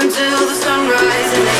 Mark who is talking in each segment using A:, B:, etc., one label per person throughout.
A: until the sunrise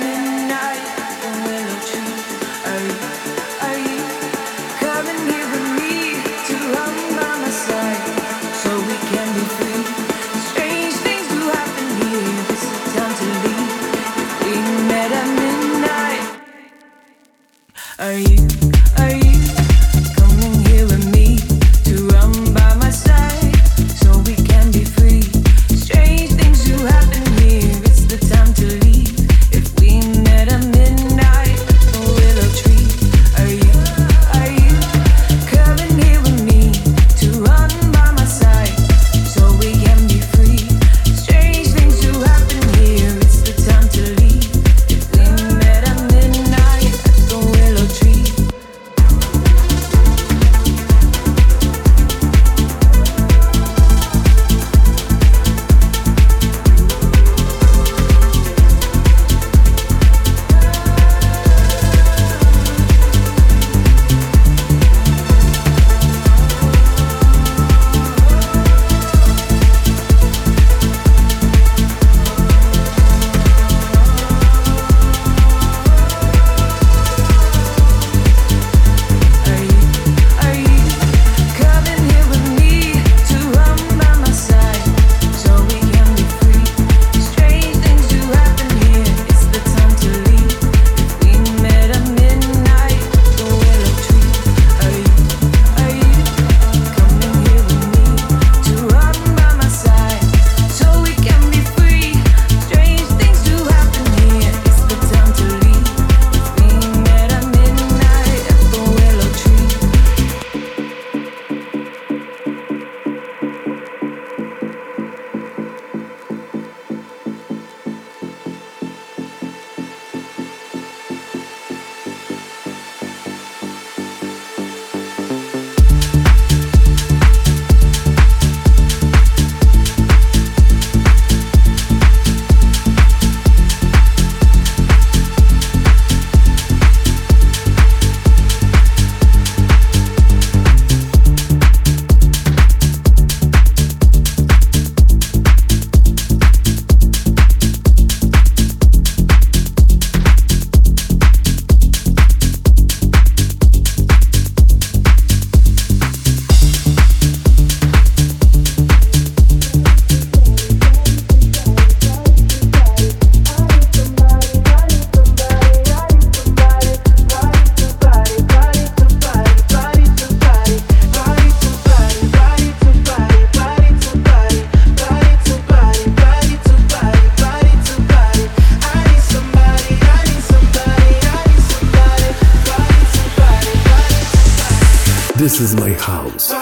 A: This is my
B: house.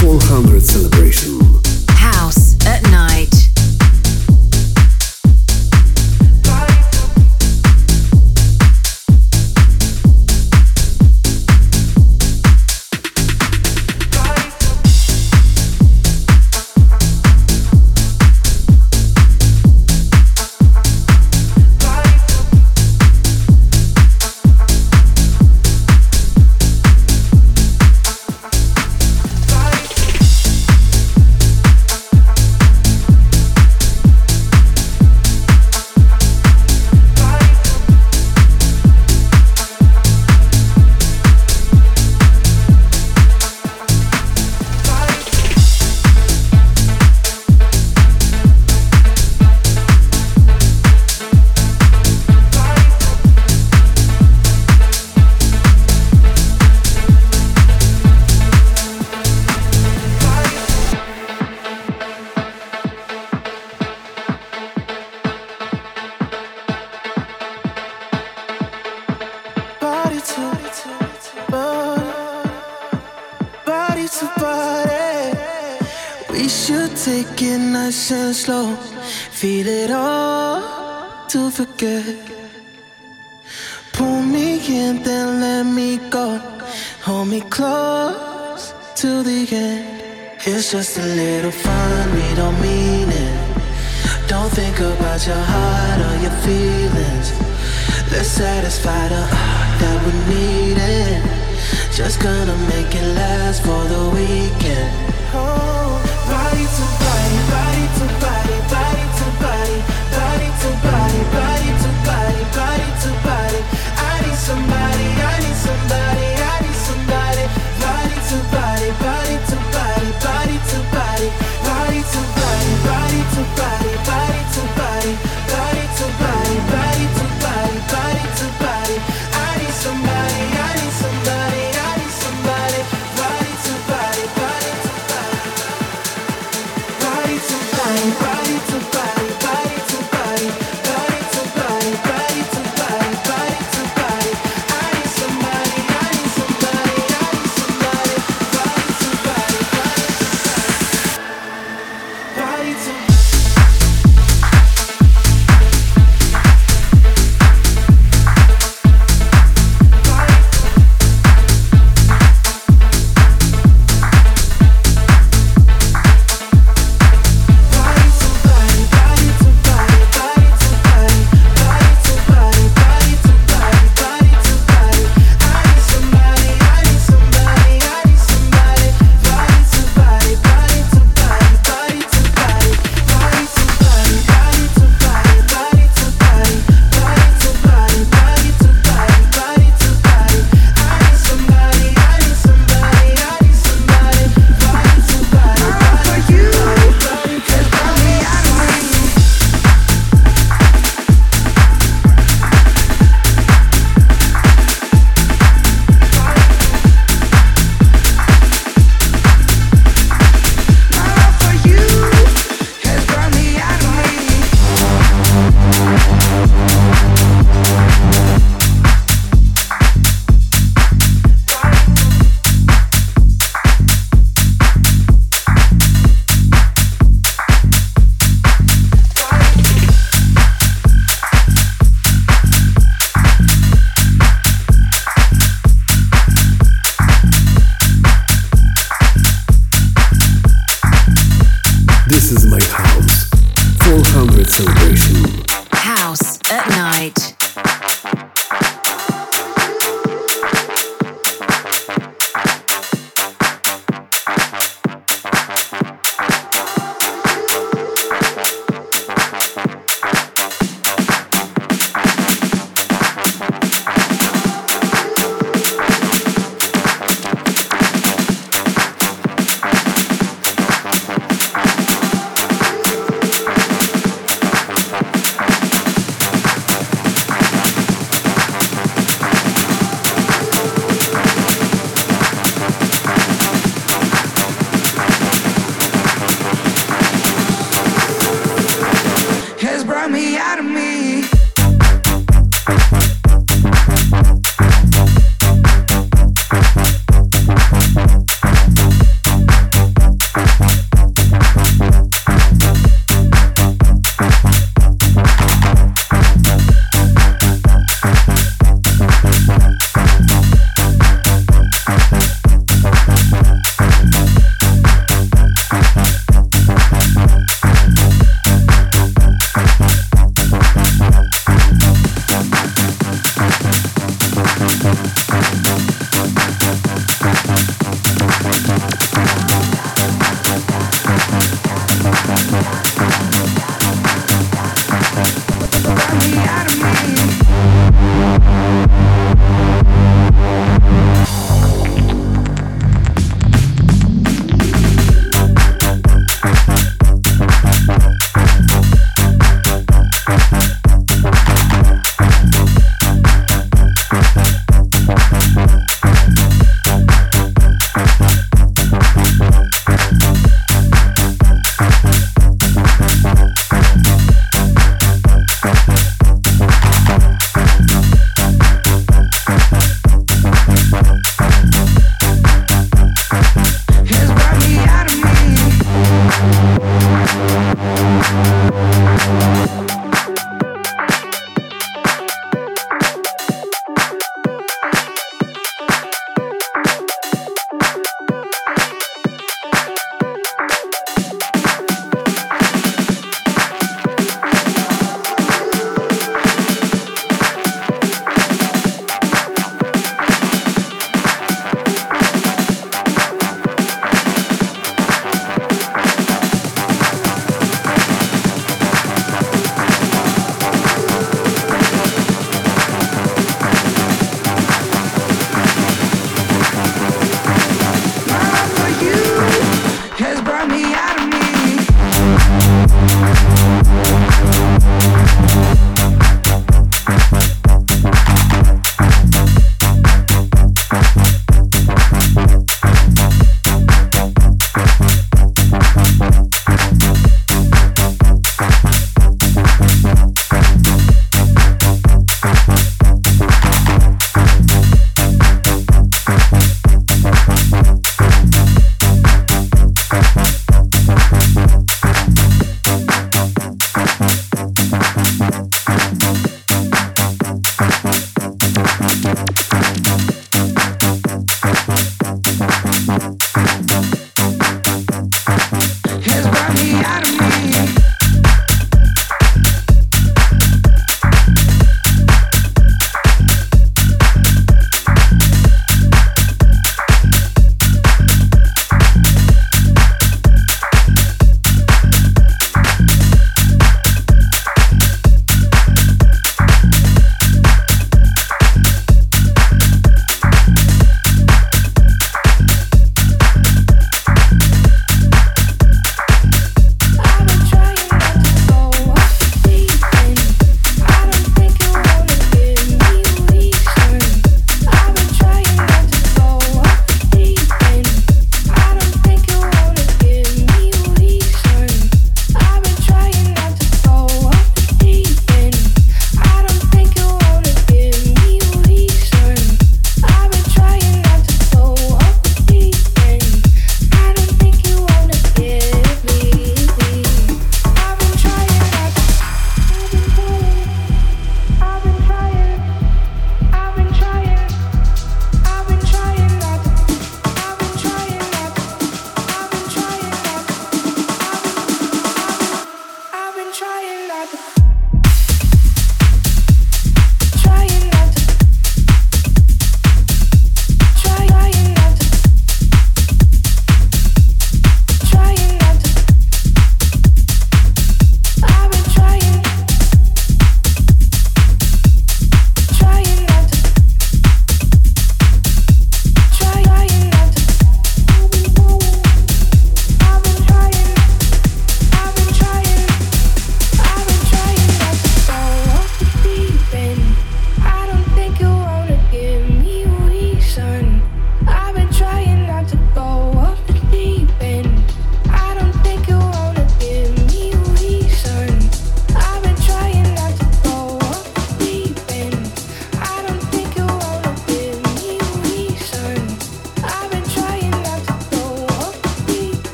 B: 400 celebration. Silver.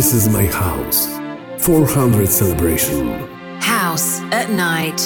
C: This is my house. 400 celebration.
D: House at night.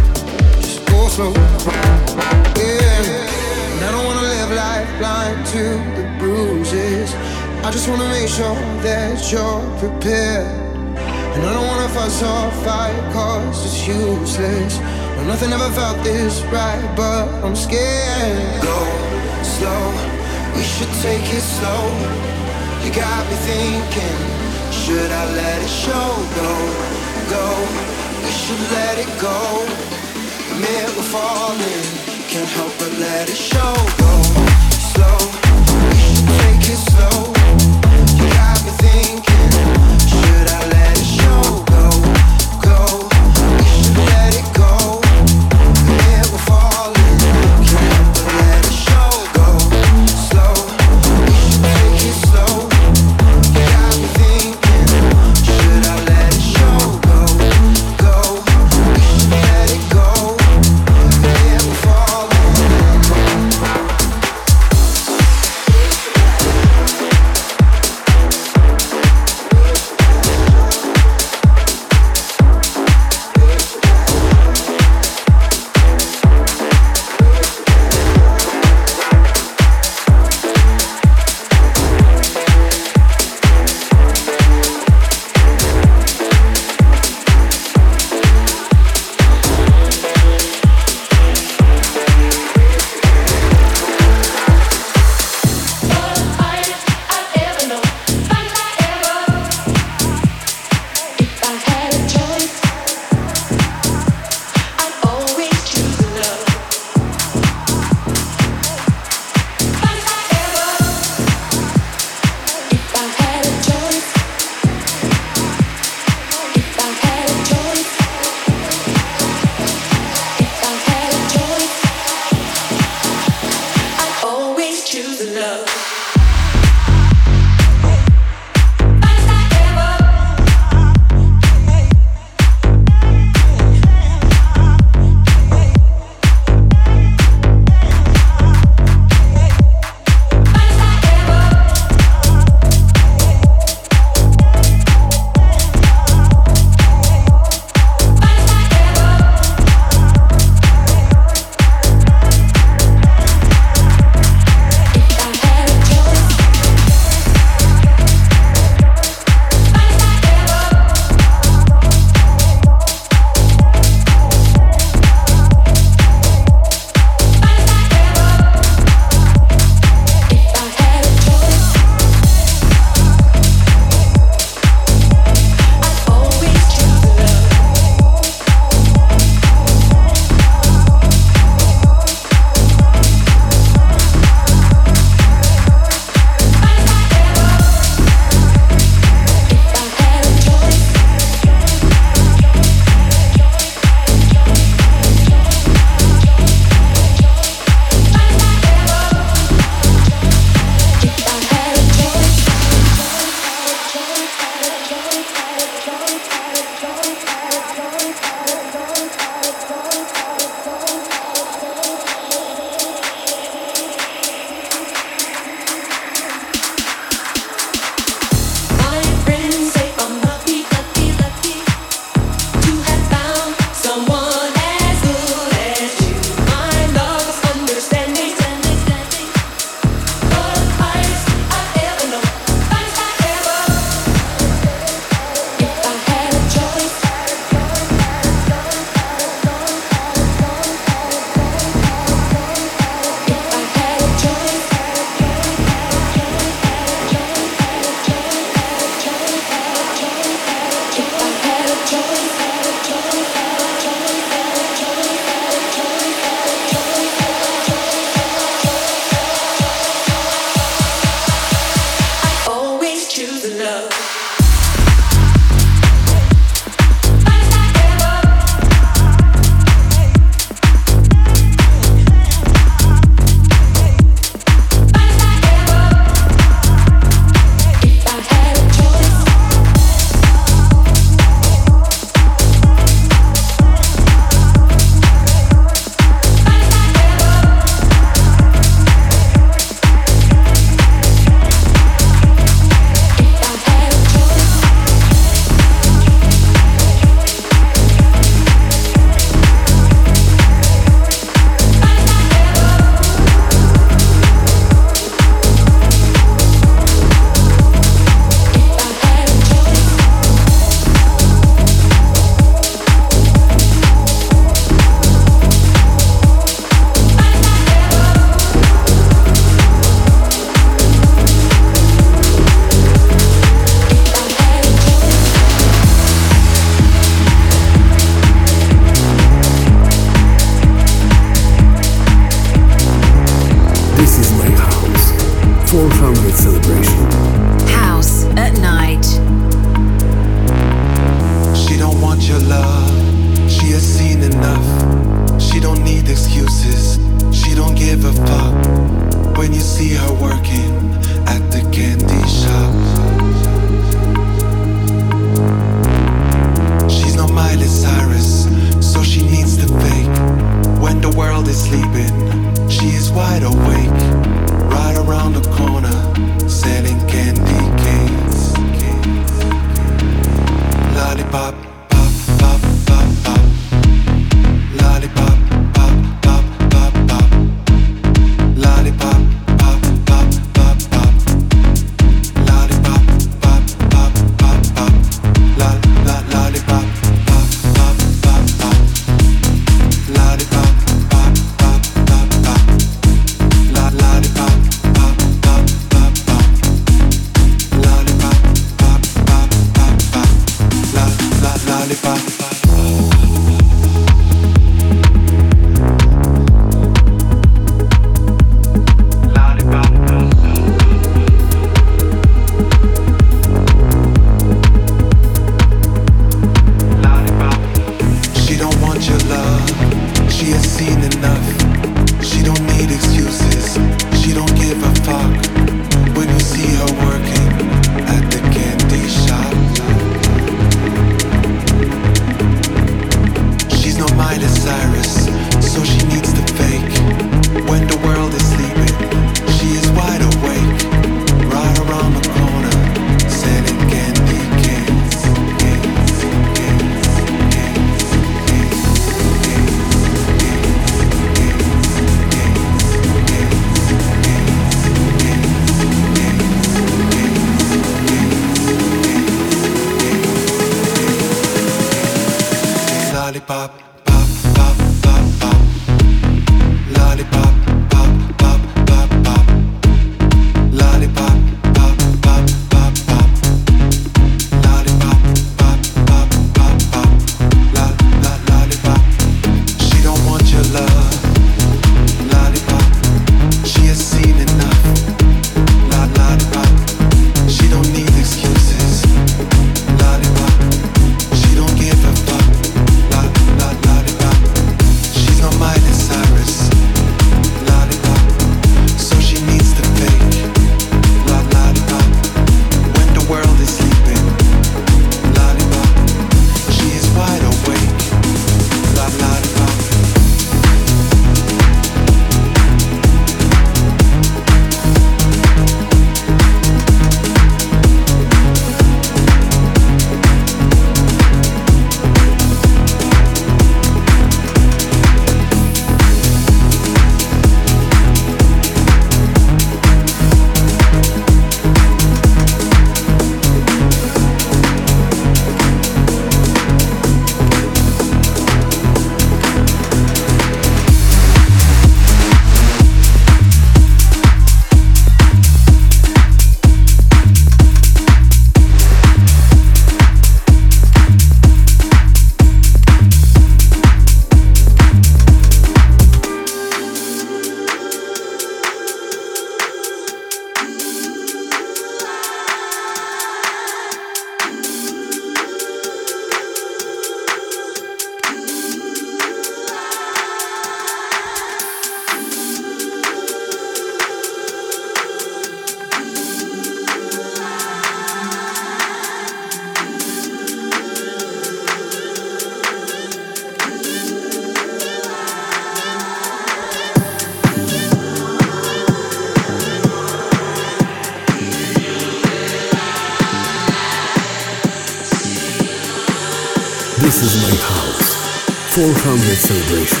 C: 400 celebration.